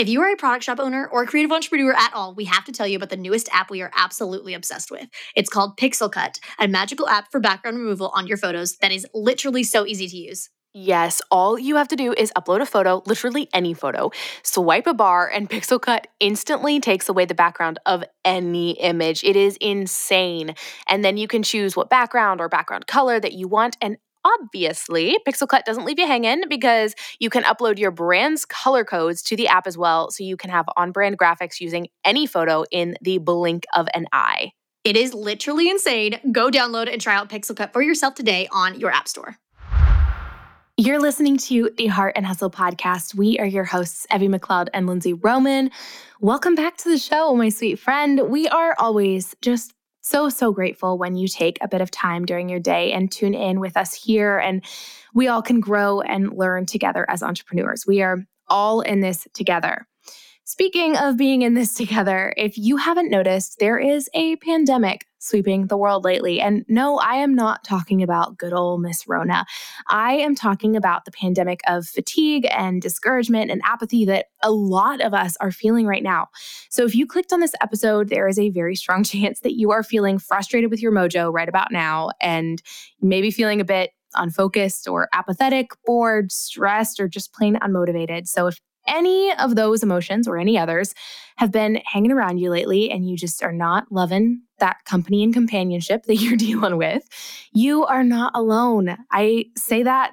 If you are a product shop owner or a creative entrepreneur at all, we have to tell you about the newest app we are absolutely obsessed with. It's called Pixel Cut, a magical app for background removal on your photos that is literally so easy to use. Yes, all you have to do is upload a photo, literally any photo, swipe a bar, and Pixel Cut instantly takes away the background of any image. It is insane. And then you can choose what background or background color that you want. And obviously, Pixel Cut doesn't leave you hanging because you can upload your brand's color codes to the app as well. So you can have on brand graphics using any photo in the blink of an eye. It is literally insane. Go download and try out Pixel Cut for yourself today on your App Store. You're listening to the Heart and Hustle podcast. We are your hosts, Evie McLeod and Lindsay Roman. Welcome back to the show, my sweet friend. We are always just so, so grateful when you take a bit of time during your day and tune in with us here. And we all can grow and learn together as entrepreneurs. We are all in this together. Speaking of being in this together, if you haven't noticed, there is a pandemic sweeping the world lately. And no, I am not talking about good old Miss Rona. I am talking about the pandemic of fatigue and discouragement and apathy that a lot of us are feeling right now. So if you clicked on this episode, there is a very strong chance that you are feeling frustrated with your mojo right about now and maybe feeling a bit unfocused or apathetic, bored, stressed, or just plain unmotivated. So if any of those emotions or any others have been hanging around you lately and you just are not loving that company and companionship that you're dealing with, you are not alone. I say that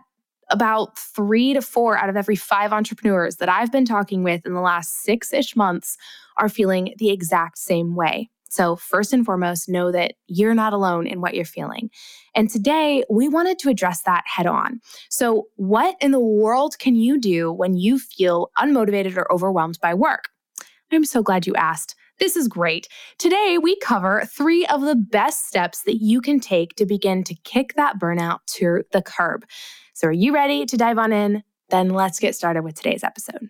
about three to four out of every five entrepreneurs that I've been talking with in the last six ish months are feeling the exact same way. So, first and foremost, know that you're not alone in what you're feeling. And today, we wanted to address that head on. So, what in the world can you do when you feel unmotivated or overwhelmed by work? I'm so glad you asked. This is great. Today, we cover three of the best steps that you can take to begin to kick that burnout to the curb. So, are you ready to dive on in? Then let's get started with today's episode.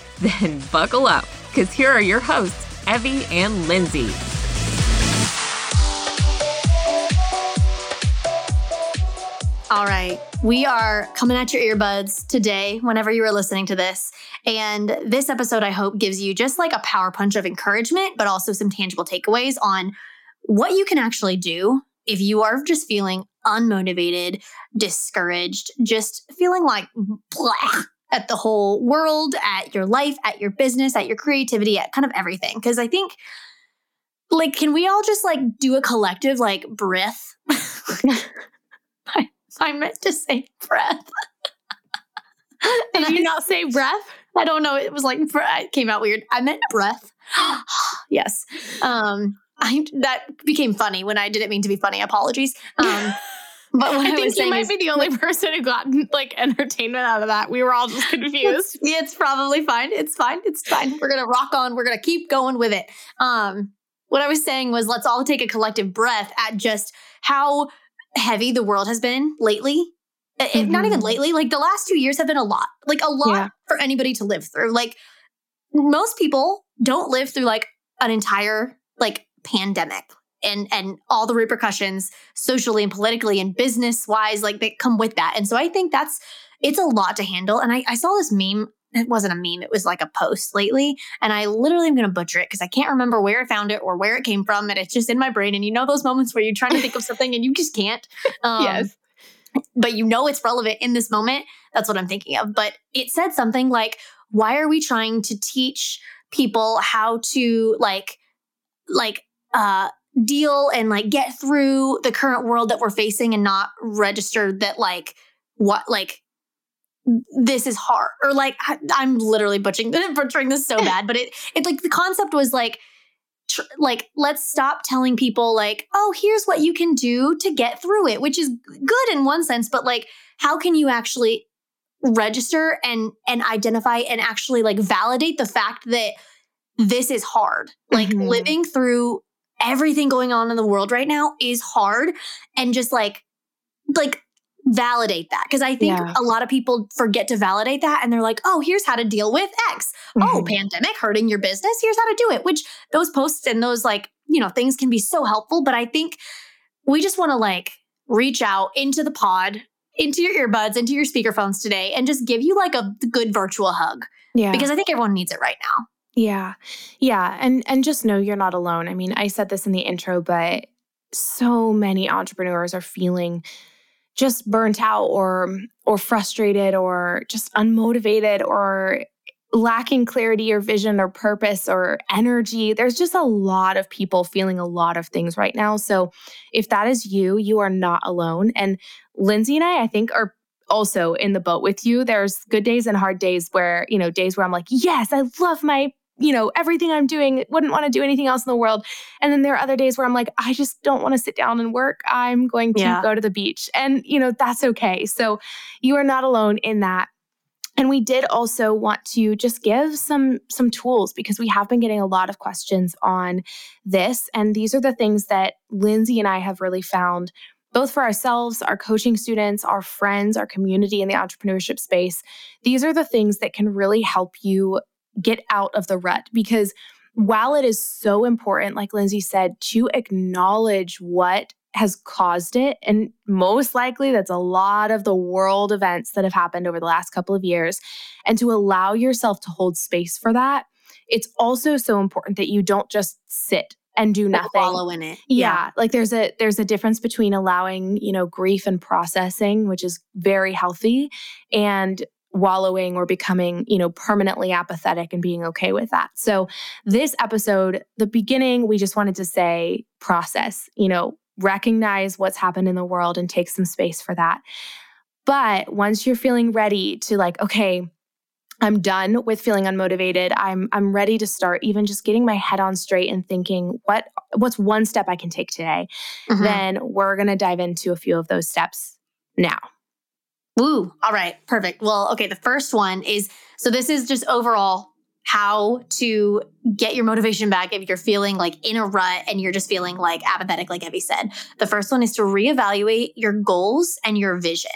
Then buckle up, because here are your hosts, Evie and Lindsay. All right. We are coming at your earbuds today, whenever you are listening to this. And this episode, I hope, gives you just like a power punch of encouragement, but also some tangible takeaways on what you can actually do if you are just feeling unmotivated, discouraged, just feeling like blah, at the whole world, at your life, at your business, at your creativity, at kind of everything. Cause I think, like, can we all just like do a collective like breath? I, I meant to say breath. Did you I, not say breath? I don't know. It was like, it came out weird. I meant breath. yes. Um, I, that became funny when I didn't mean to be funny. Apologies. Um, but what I, I think you might is, be the only person who got like entertainment out of that. We were all just confused. it's probably fine. It's fine. It's fine. We're gonna rock on. We're gonna keep going with it. Um, what I was saying was let's all take a collective breath at just how heavy the world has been lately. Mm-hmm. not even mm-hmm. lately, like the last two years have been a lot, like a lot yeah. for anybody to live through. Like most people don't live through like an entire like pandemic and and all the repercussions socially and politically and business wise like that come with that. And so i think that's it's a lot to handle. And i, I saw this meme it wasn't a meme it was like a post lately and i literally am going to butcher it because i can't remember where i found it or where it came from and it's just in my brain and you know those moments where you're trying to think of something and you just can't? Um, yes but you know it's relevant in this moment. That's what i'm thinking of. But it said something like why are we trying to teach people how to like like uh deal and like get through the current world that we're facing and not register that like what like this is hard or like I, am literally butchering butchering this so bad but it it like the concept was like tr- like let's stop telling people like oh here's what you can do to get through it which is good in one sense but like how can you actually register and and identify and actually like validate the fact that this is hard like Mhm. living through everything going on in the world right now is hard and just like like validate that because i think Yeah. a lot of people forget to validate that and they're like oh here's how to deal with x oh Mhm. pandemic hurting your business here's how to do it which those posts and those like you know things can be so helpful but i think we just want to like reach out into the pod into your earbuds into your speakerphones today and just give you like a good virtual hug yeah. because i think everyone needs it right now Yeah. Yeah, and and just know you're not alone. I mean, I said this in the intro, but so many entrepreneurs are feeling just burnt out or or frustrated or just unmotivated or lacking clarity or vision or purpose or energy. There's just a lot of people feeling a lot of things right now. So if that is you, you are not alone. And Lindsay and I, I think, are also in the boat with you. There's good days and hard days where, you know, days where I'm like, yes, I love my, you know, everything I'm doing, wouldn't want to do anything else in the world. And then there are other days where I'm like, I just don't want to sit down and work. I'm going to Yeah. go to the beach. And, you know, that's okay. So you are not alone in that. And we did also want to just give some some tools because we have been getting a lot of questions on this and these are the things that Lindsay and I have really found both for ourselves, our coaching students, our friends, our community in the entrepreneurship space. These are the things that can really help you get out of the rut because while it is so important like Lindsay said to acknowledge what has caused it. And most likely, that's a lot of the world events that have happened over the last couple of years. And to allow yourself to hold space for that, it's also so important that you don't just sit and do nothing. follow in it Yeah, like there's a there's a difference between allowing, you know, grief and processing, which is very healthy, and wallowing or becoming, you know, permanently apathetic and being okay with that. So, this episode, the beginning, we just wanted to say process, you know, recognize what's happened in the world and take some space for that. But once you're feeling ready to like, okay, I'm done with feeling unmotivated. I'm I'm ready to start even just getting my head on straight and thinking what what's one step I can take today. Mhm. Then we're going to dive into a few of those steps now. Woo. All right. Perfect. Well, okay. The first one is so this is just overall how to get your motivation back if you're feeling like in a rut and you're just feeling like apathetic, like Evie said. The first one is to reevaluate your goals and your vision.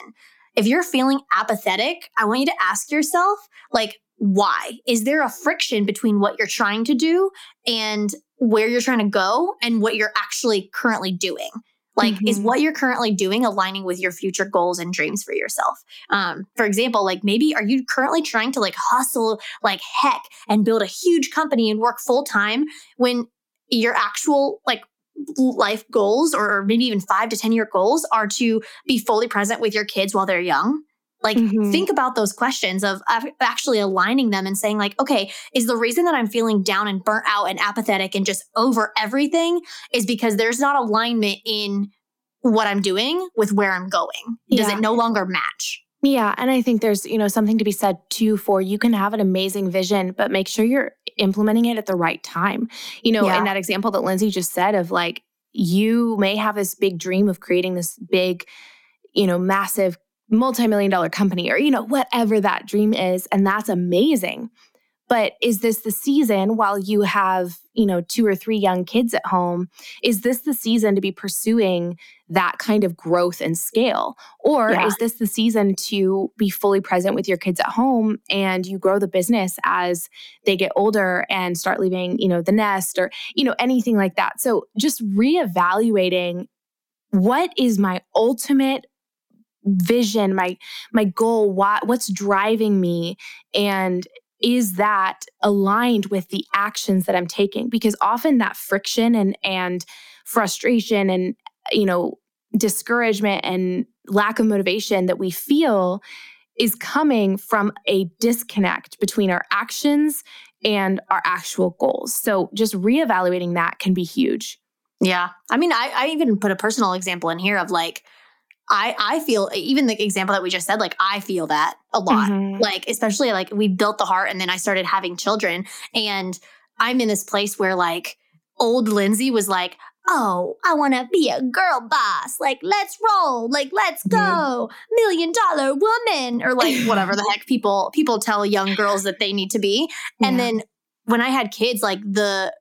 If you're feeling apathetic, I want you to ask yourself, like, why? Is there a friction between what you're trying to do and where you're trying to go and what you're actually currently doing? Like, is Mhm. what you're currently doing aligning with your future goals and dreams for yourself? Um, for example, like maybe are you currently trying to like hustle like heck and build a huge company and work full time when your actual like life goals or maybe even five to 10 year goals are to be fully present with your kids while they're young? Like, Mhm. think about those questions of of actually aligning them and saying, like, okay, is the reason that I'm feeling down and burnt out and apathetic and just over everything is because there's not alignment in what I'm doing with where I'm going? Does Yeah. it no longer match? Yeah, and I think there's, you know, something to be said too for you can have an amazing vision, but make sure you're implementing it at the right time. You know, Yeah. in that example that Lindsay just said of like you may have this big dream of creating this big, you know, massive multi-million dollar company or you know, whatever that dream is, and that's amazing. But is this the season while you have, you know, two or three young kids at home? Is this the season to be pursuing that kind of growth and scale? Or Yeah. is this the season to be fully present with your kids at home and you grow the business as they get older and start leaving, you know, the nest or, you know, anything like that? So just reevaluating what is my ultimate vision, my my goal, what what's driving me and is that aligned with the actions that I'm taking? Because often that friction and and frustration and you know discouragement and lack of motivation that we feel is coming from a disconnect between our actions and our actual goals. So just reevaluating that can be huge. Yeah. I mean, I, I even put a personal example in here of like, I, I feel even the example that we just said, like, I feel that a lot. Mhm. Like, especially like we built the heart and then I started having children. And I'm in this place where like old Lindsay was like, oh, I want to be a girl boss. Like, let's roll. Like, let's go. Million dollar woman or like whatever the heck people people tell young girls that they need to be. And Yeah. then when I had kids, like the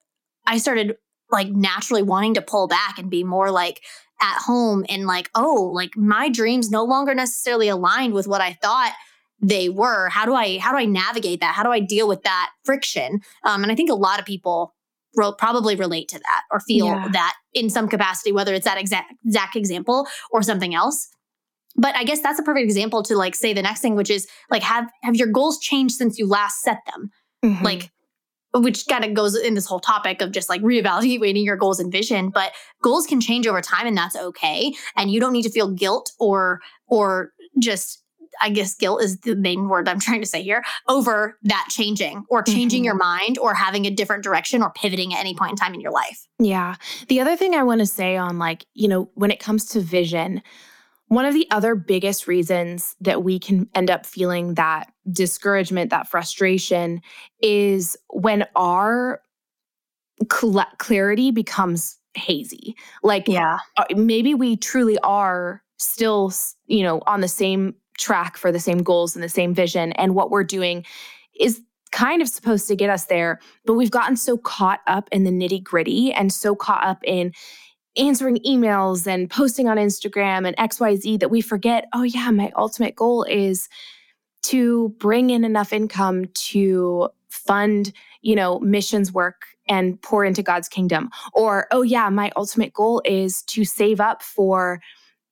I started like naturally wanting to pull back and be more like at home and like, oh, like my dreams no longer necessarily aligned with what I thought they were. How do I how do I navigate that? How do I deal with that friction? Um, and I think a lot of people ro- probably relate to that or feel Yeah. that in some capacity, whether it's that exact exact example or something else. But I guess that's a perfect example to like say the next thing, which is like have have your goals changed since you last set them? Mhm. like which kind of goes in this whole topic of just like reevaluating your goals and vision but goals can change over time and that's okay and you don't need to feel guilt or or just i guess guilt is the main word i'm trying to say here over that changing or changing Mhm. your mind or having a different direction or pivoting at any point in time in your life Yeah. The other thing I want to say on, like, you know, when it comes to vision, one of the other biggest reasons that we can end up feeling that discouragement, that frustration is when our cl- clarity becomes hazy. Like, yeah uh, maybe we truly are still, you know, on the same track for the same goals and the same vision. And what we're doing is kind of supposed to get us there, but we've gotten so caught up in the nitty gritty and so caught up in answering emails and posting on Instagram and XYZ that we forget, oh, yeah, my ultimate goal is to bring in enough income to fund, you know, missions work and pour into God's kingdom. Or, oh, yeah, my ultimate goal is to save up for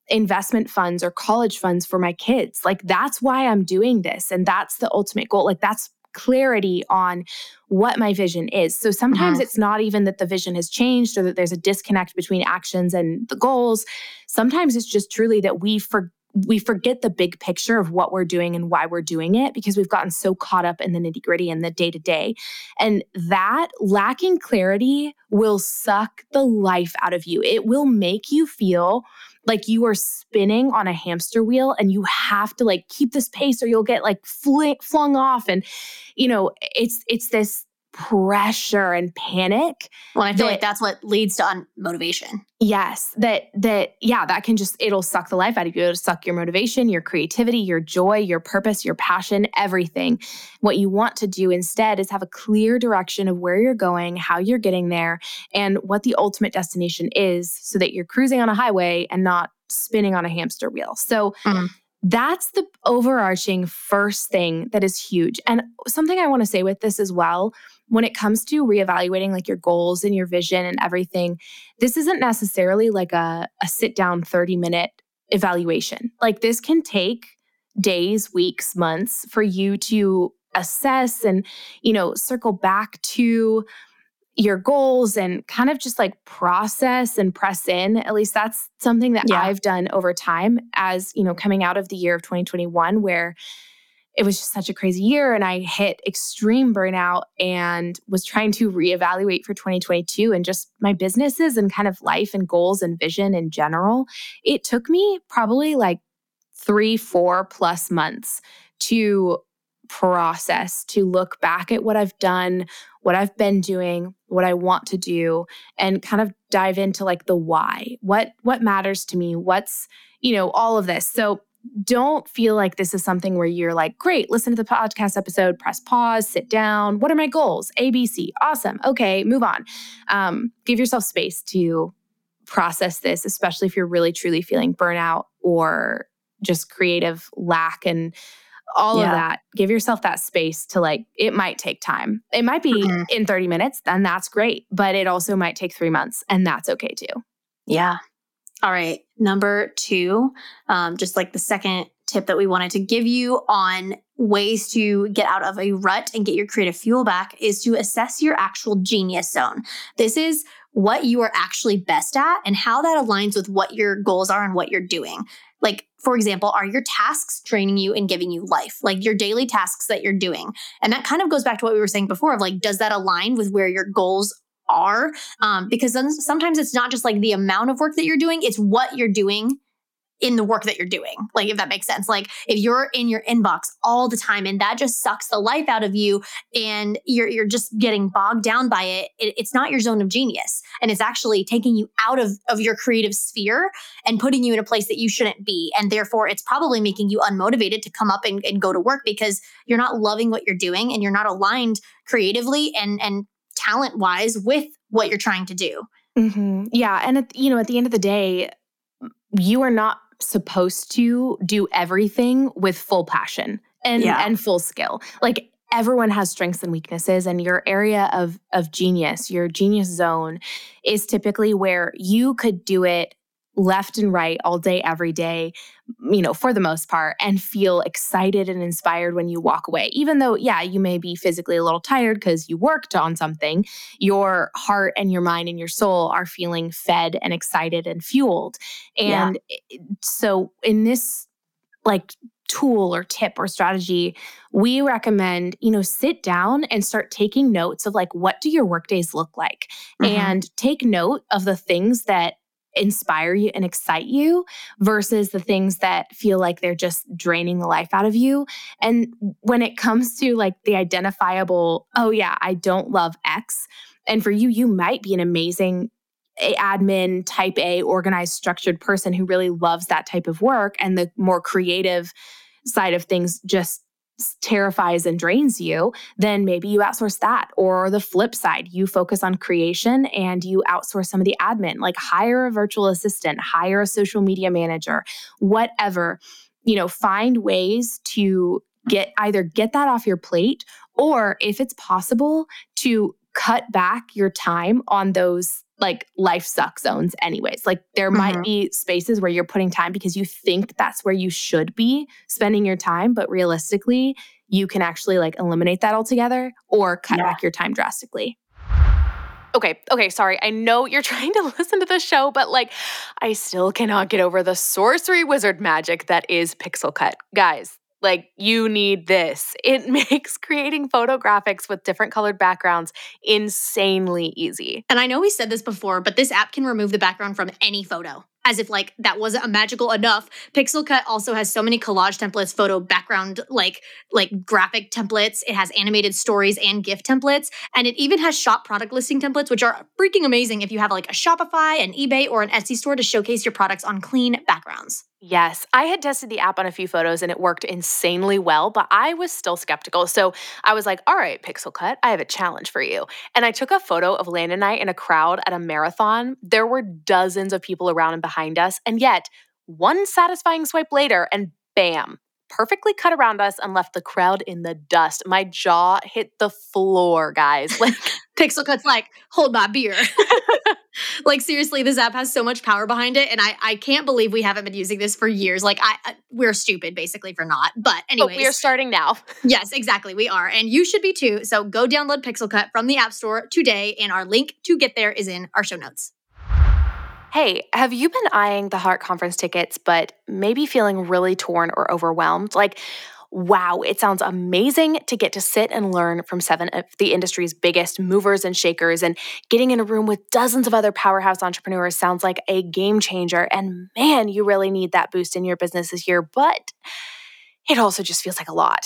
investment funds or college funds for my kids. Like, that's why I'm doing this. And that's the ultimate goal. Like, that's clarity on what my vision is. So sometimes mm-hmm. it's not even that the vision has changed or that there's a disconnect between actions and the goals. Sometimes it's just truly that we for we forget the big picture of what we're doing and why we're doing it because we've gotten so caught up in the nitty gritty and the day to day. And that lacking clarity will suck the life out of you. It will make you feel like you are spinning on a hamster wheel and you have to like keep this pace or you'll get like fling, flung off. And, you know, it's, it's this pressure and panic when i feel That- like that's what leads to unmotivation Yes, that that yeah, that can just it'll suck the life out of you. It'll suck your motivation, your creativity, your joy, your purpose, your passion, everything. What you want to do instead is have a clear direction of where you're going, how you're getting there, and what the ultimate destination is so that you're cruising on a highway and not spinning on a hamster wheel. So Mhm. That's the overarching first thing that is huge. And something I want to say with this as well, when it comes to reevaluating like your goals and your vision and everything, this isn't necessarily like a, a sit down 30 minute evaluation. Like this can take days, weeks, months for you to assess and, you know, circle back to your goals and kind of just like process and press in. At least that's something that Yeah. I've done over time as, you know, coming out of the year of 2021 where it was just such a crazy year and I hit extreme burnout and was trying to reevaluate for 2022 and just my businesses and kind of life and goals and vision in general. It took me probably like 3 4 plus months to process to look back at what I've done, what I've been doing, what I want to do and kind of dive into like the why. What what matters to me? What's, you know, all of this. So don't feel like this is something where you're like, great, listen to the podcast episode, press pause, sit down. What are my goals? ABC. Awesome. Okay, move on. Um, give yourself space to process this, especially if you're really truly feeling burnout or just creative lack and all of that. Give yourself that space to like, it might take time. It might be Mhm. in 30 minutes, then that's great. But it also might take three months, and that's okay too. Yeah. All right. Number two, um, just like the second tip that we wanted to give you on ways to get out of a rut and get your creative fuel back is to assess your actual genius zone. This is what you are actually best at and how that aligns with what your goals are and what you're doing. Like, for example, are your tasks training you and giving you life? Like your daily tasks that you're doing. And that kind of goes back to what we were saying before of like, does that align with where your goals are? Um, because then sometimes it's not just like the amount of work that you're doing, it's what you're doing in the work that you're doing. Like, if that makes sense. Like, if you're in your inbox all the time and that just sucks the life out of you and you're, you're just getting bogged down by it, it, it's not your zone of genius. And it's actually taking you out of, of your creative sphere and putting you in a place that you shouldn't be. And therefore, it's probably making you unmotivated to come up and, and go to work because you're not loving what you're doing and you're not aligned creatively and, and talent wise with what you're trying to do. Mm-hmm. Yeah. And, at, you know, at the end of the day, you are not supposed to do everything with full passion and yeah. and full skill. Like everyone has strengths and weaknesses and your area of of genius, your genius zone is typically where you could do it left and right all day, every day, you know, for the most part, and feel excited and inspired when you walk away. Even though, yeah, you may be physically a little tired because you worked on something, your heart and your mind and your soul are feeling fed and excited and fueled. And yeah. so, in this like tool or tip or strategy, we recommend, you know, sit down and start taking notes of like, what do your workdays look like? Mm-hmm. And take note of the things that inspire you and excite you versus the things that feel like they're just draining the life out of you. And when it comes to like the identifiable, oh yeah, I don't love X. And for you, you might be an amazing eh, admin type A organized structured person who really loves that type of work and the more creative side of things just terrifies and drains you, then maybe you outsource that. Or the flip side, you focus on creation and you outsource some of the admin, like hire a virtual assistant, hire a social media manager, whatever. You know, find ways to get either get that off your plate or if it's possible to cut back your time on those like life suck zones anyways like there mm-hmm. might be spaces where you're putting time because you think that's where you should be spending your time but realistically you can actually like eliminate that altogether or cut yeah. back your time drastically Okay, okay, sorry. I know you're trying to listen to the show, but like, I still cannot get over the sorcery wizard magic that is Pixel Cut. Guys, like, you need this. It makes creating photographics with different colored backgrounds insanely easy. And I know we said this before, but this app can remove the background from any photo as if like that wasn't magical enough pixelcut also has so many collage templates photo background like like graphic templates it has animated stories and gif templates and it even has shop product listing templates which are freaking amazing if you have like a shopify an ebay or an etsy store to showcase your products on clean backgrounds Yes, I had tested the app on a few photos and it worked insanely well, but I was still skeptical. So I was like, all right, Pixel Cut, I have a challenge for you. And I took a photo of Landon and I in a crowd at a marathon. There were dozens of people around and behind us. And yet, one satisfying swipe later, and bam, perfectly cut around us and left the crowd in the dust. My jaw hit the floor, guys. Like Pixel Cut's like, hold my beer. like seriously, this app has so much power behind it, and I I can't believe we haven't been using this for years. Like I, I we're stupid basically for not. But anyway, we are starting now. yes, exactly, we are, and you should be too. So go download Pixelcut from the App Store today, and our link to get there is in our show notes. Hey, have you been eyeing the Heart Conference tickets, but maybe feeling really torn or overwhelmed? Like, wow, it sounds amazing to get to sit and learn from seven of the industry's biggest movers and shakers. And getting in a room with dozens of other powerhouse entrepreneurs sounds like a game changer. And man, you really need that boost in your business this year. But it also just feels like a lot.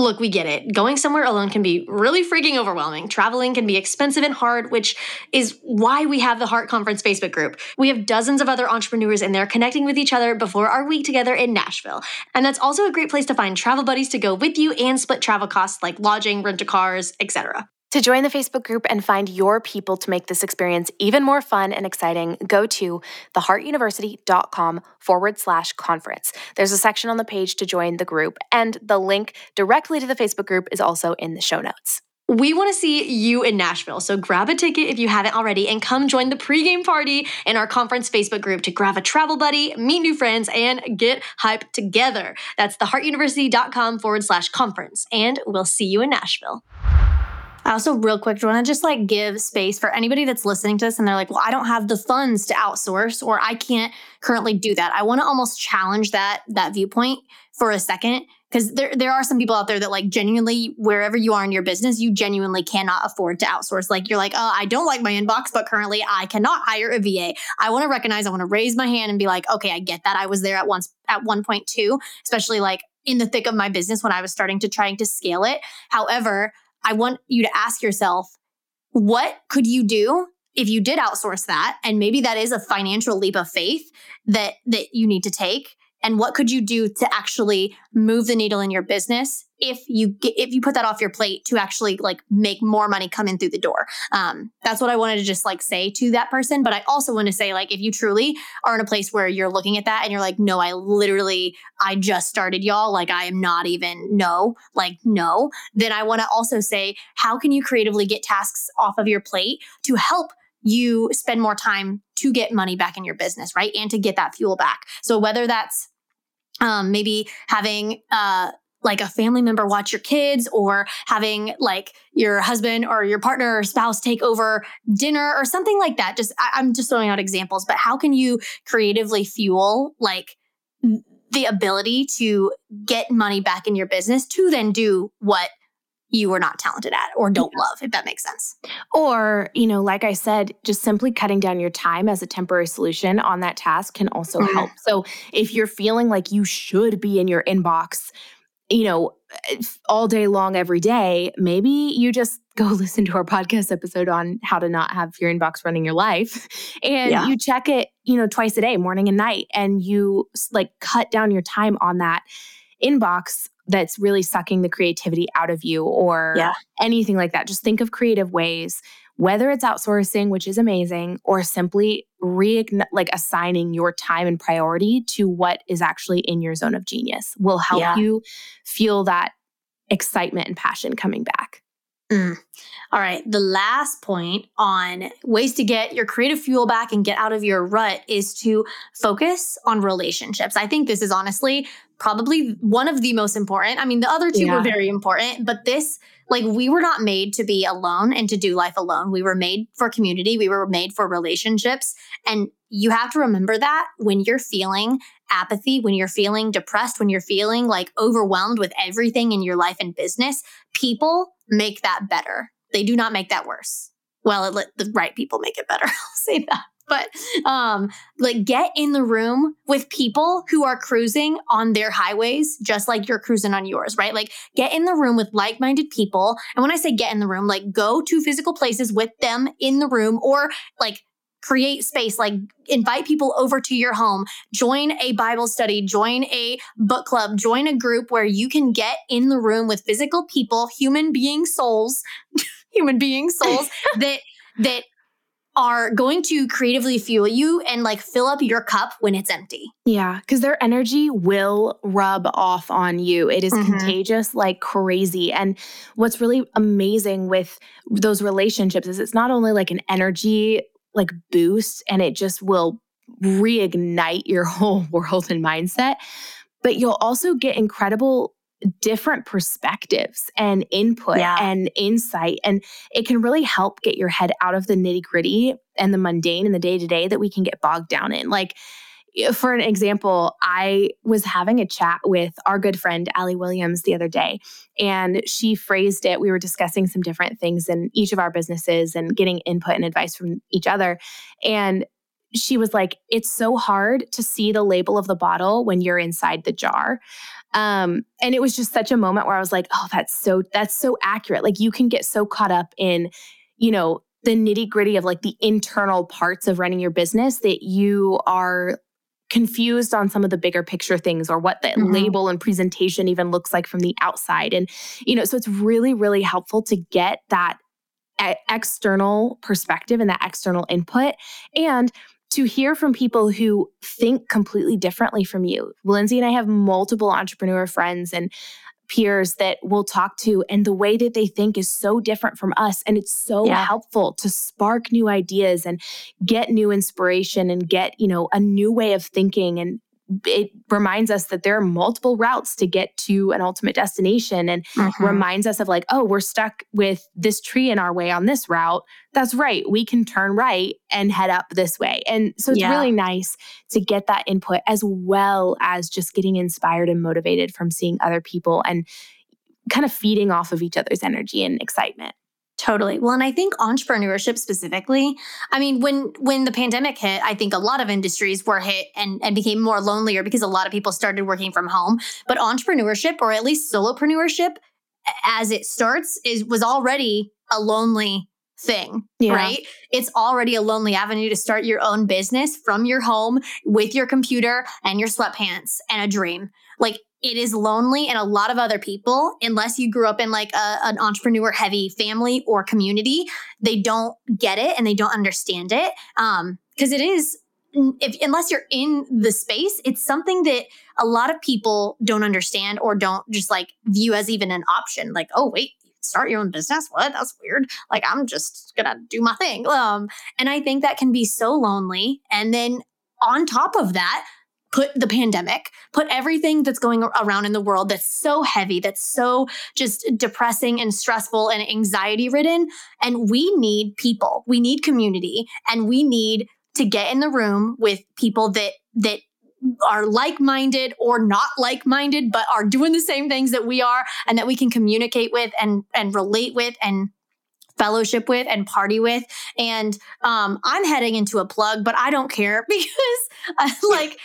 Look, we get it. Going somewhere alone can be really freaking overwhelming. Traveling can be expensive and hard, which is why we have the Heart Conference Facebook group. We have dozens of other entrepreneurs in there connecting with each other before our week together in Nashville. And that's also a great place to find travel buddies to go with you and split travel costs like lodging, rent a cars, etc. To join the Facebook group and find your people to make this experience even more fun and exciting, go to theheartuniversity.com forward slash conference. There's a section on the page to join the group, and the link directly to the Facebook group is also in the show notes. We want to see you in Nashville, so grab a ticket if you haven't already and come join the pregame party in our conference Facebook group to grab a travel buddy, meet new friends, and get hype together. That's theheartuniversity.com forward slash conference, and we'll see you in Nashville. I also, real quick, want to just like give space for anybody that's listening to this and they're like, well, I don't have the funds to outsource or I can't currently do that. I want to almost challenge that that viewpoint for a second because there there are some people out there that like genuinely wherever you are in your business, you genuinely cannot afford to outsource. Like you're like, oh, I don't like my inbox, but currently I cannot hire a VA. I want to recognize, I want to raise my hand and be like, okay, I get that. I was there at once at one point too, especially like in the thick of my business when I was starting to trying to scale it. However, I want you to ask yourself, what could you do if you did outsource that? And maybe that is a financial leap of faith that that you need to take and what could you do to actually move the needle in your business if you get, if you put that off your plate to actually like make more money come in through the door um, that's what i wanted to just like say to that person but i also want to say like if you truly are in a place where you're looking at that and you're like no i literally i just started y'all like i am not even no like no then i want to also say how can you creatively get tasks off of your plate to help you spend more time to get money back in your business, right? And to get that fuel back. So whether that's um, maybe having uh, like a family member watch your kids or having like your husband or your partner or spouse take over dinner or something like that. Just I, I'm just throwing out examples, but how can you creatively fuel like the ability to get money back in your business to then do what you are not talented at or don't love, if that makes sense. Or, you know, like I said, just simply cutting down your time as a temporary solution on that task can also mm-hmm. help. So if you're feeling like you should be in your inbox, you know, all day long, every day, maybe you just go listen to our podcast episode on how to not have your inbox running your life. And yeah. you check it, you know, twice a day, morning and night, and you like cut down your time on that inbox that's really sucking the creativity out of you or yeah. anything like that. Just think of creative ways, whether it's outsourcing, which is amazing, or simply re like assigning your time and priority to what is actually in your zone of genius will help yeah. you feel that excitement and passion coming back. Mm. All right. The last point on ways to get your creative fuel back and get out of your rut is to focus on relationships. I think this is honestly probably one of the most important. I mean, the other two yeah. were very important, but this, like, we were not made to be alone and to do life alone. We were made for community, we were made for relationships. And you have to remember that when you're feeling apathy, when you're feeling depressed, when you're feeling like overwhelmed with everything in your life and business, people make that better. They do not make that worse. Well, it, the right people make it better. I'll say that but um like get in the room with people who are cruising on their highways just like you're cruising on yours right like get in the room with like-minded people and when i say get in the room like go to physical places with them in the room or like create space like invite people over to your home join a bible study join a book club join a group where you can get in the room with physical people human being souls human being souls that that are going to creatively fuel you and like fill up your cup when it's empty. Yeah, because their energy will rub off on you. It is mm-hmm. contagious like crazy. And what's really amazing with those relationships is it's not only like an energy like boost and it just will reignite your whole world and mindset, but you'll also get incredible different perspectives and input yeah. and insight. And it can really help get your head out of the nitty gritty and the mundane and the day to day that we can get bogged down in. Like, for an example, I was having a chat with our good friend Allie Williams the other day, and she phrased it. We were discussing some different things in each of our businesses and getting input and advice from each other. And she was like, It's so hard to see the label of the bottle when you're inside the jar. Um, and it was just such a moment where I was like, oh, that's so, that's so accurate. Like you can get so caught up in, you know, the nitty gritty of like the internal parts of running your business that you are confused on some of the bigger picture things or what the mm-hmm. label and presentation even looks like from the outside. And, you know, so it's really, really helpful to get that external perspective and that external input. And to hear from people who think completely differently from you. Lindsay and I have multiple entrepreneur friends and peers that we'll talk to and the way that they think is so different from us and it's so yeah. helpful to spark new ideas and get new inspiration and get you know a new way of thinking and it reminds us that there are multiple routes to get to an ultimate destination and mm-hmm. reminds us of like, oh, we're stuck with this tree in our way on this route. That's right. We can turn right and head up this way. And so it's yeah. really nice to get that input as well as just getting inspired and motivated from seeing other people and kind of feeding off of each other's energy and excitement. Totally. Well, and I think entrepreneurship specifically, I mean, when when the pandemic hit, I think a lot of industries were hit and, and became more lonelier because a lot of people started working from home. But entrepreneurship or at least solopreneurship as it starts is was already a lonely thing, yeah. right? It's already a lonely avenue to start your own business from your home with your computer and your sweatpants and a dream. Like it is lonely and a lot of other people unless you grew up in like a, an entrepreneur heavy family or community they don't get it and they don't understand it um because it is if unless you're in the space it's something that a lot of people don't understand or don't just like view as even an option like oh wait start your own business? What? That's weird. Like i'm just gonna do my thing. Um and i think that can be so lonely and then on top of that put the pandemic, put everything that's going around in the world that's so heavy, that's so just depressing and stressful and anxiety ridden. And we need people, we need community, and we need to get in the room with people that, that, are like-minded or not like-minded but are doing the same things that we are and that we can communicate with and and relate with and fellowship with and party with. And um, I'm heading into a plug, but I don't care because uh, like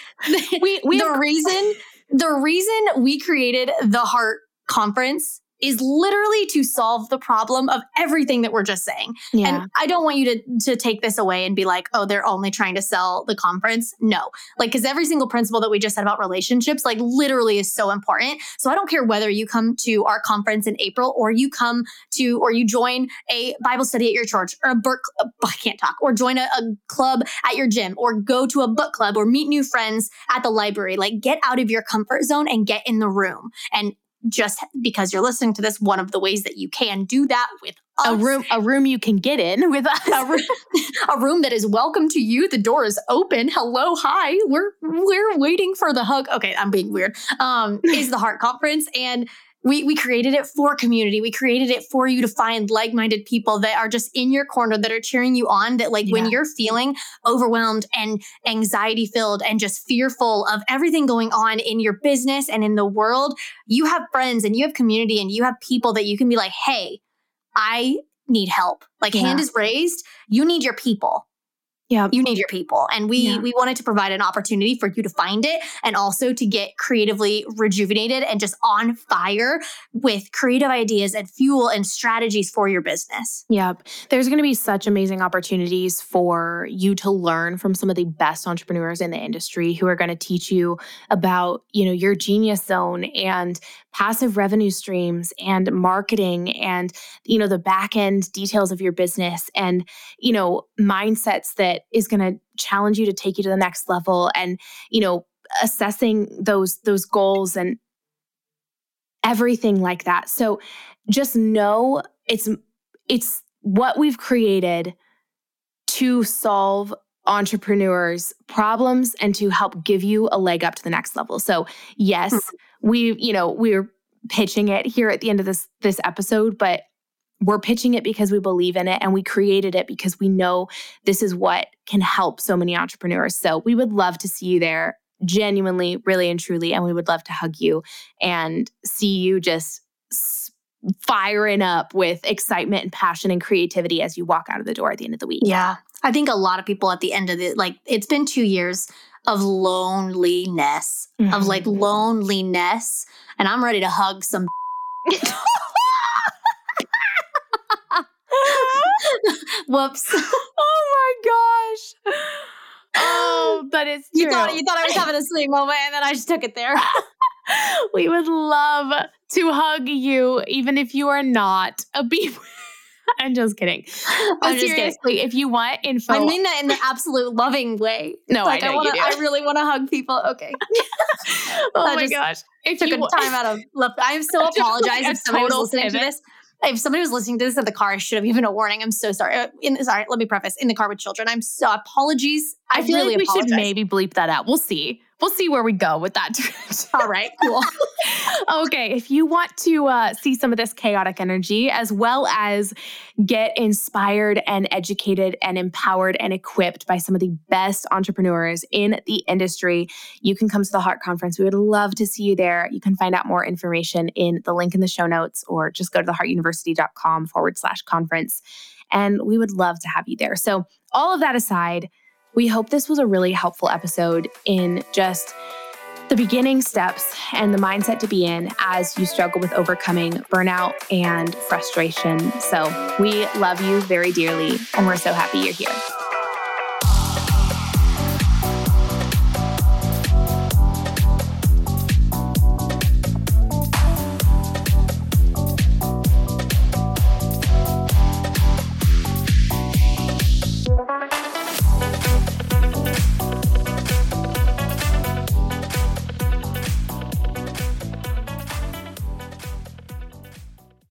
we, we the have- reason the reason we created the Heart Conference is literally to solve the problem of everything that we're just saying. Yeah. And I don't want you to to take this away and be like, "Oh, they're only trying to sell the conference." No. Like cuz every single principle that we just said about relationships like literally is so important. So I don't care whether you come to our conference in April or you come to or you join a Bible study at your church or a book uh, I can't talk or join a, a club at your gym or go to a book club or meet new friends at the library. Like get out of your comfort zone and get in the room. And just because you're listening to this, one of the ways that you can do that with us. a room, a room you can get in with us, a room, a room that is welcome to you. The door is open. Hello, hi. We're we're waiting for the hug. Okay, I'm being weird. Um, is the Heart Conference, and we we created it for community. We created it for you to find like-minded people that are just in your corner that are cheering you on that like yeah. when you're feeling overwhelmed and anxiety filled and just fearful of everything going on in your business and in the world, you have friends and you have community and you have people that you can be like, "Hey, I need help." Like yeah. hand is raised, you need your people. Yeah. You need your people. And we yeah. we wanted to provide an opportunity for you to find it and also to get creatively rejuvenated and just on fire with creative ideas and fuel and strategies for your business. Yep. There's going to be such amazing opportunities for you to learn from some of the best entrepreneurs in the industry who are going to teach you about, you know, your genius zone and passive revenue streams and marketing and you know the back end details of your business and you know mindsets that is going to challenge you to take you to the next level and you know assessing those those goals and everything like that so just know it's it's what we've created to solve entrepreneurs problems and to help give you a leg up to the next level. So, yes, mm-hmm. we, you know, we're pitching it here at the end of this this episode, but we're pitching it because we believe in it and we created it because we know this is what can help so many entrepreneurs. So, we would love to see you there genuinely, really and truly and we would love to hug you and see you just firing up with excitement and passion and creativity as you walk out of the door at the end of the week. Yeah. I think a lot of people at the end of it, like it's been two years of loneliness, mm-hmm. of like loneliness. And I'm ready to hug some. Whoops. Oh my gosh. Oh, but it's true. You thought you thought I was having a sweet moment and then I just took it there. we would love to hug you, even if you are not a beef. I'm just kidding. I'm seriously, kidding. if you want info, I mean that in the absolute loving way. No, like I, I want to. I really want to hug people. Okay. oh I my gosh! If took you, a time out of love, I am so apologize if somebody was listening pivot. to this. If somebody was listening to this in the car, I should have given a warning. I'm so sorry. Uh, in, sorry, let me preface. In the car with children, I'm so apologies. I, I feel really like we apologize. should maybe bleep that out. We'll see. We'll see where we go with that. All right, cool. okay, if you want to uh, see some of this chaotic energy as well as get inspired and educated and empowered and equipped by some of the best entrepreneurs in the industry, you can come to the Heart Conference. We would love to see you there. You can find out more information in the link in the show notes or just go to theheartuniversity.com forward slash conference. And we would love to have you there. So, all of that aside, we hope this was a really helpful episode in just the beginning steps and the mindset to be in as you struggle with overcoming burnout and frustration. So, we love you very dearly, and we're so happy you're here.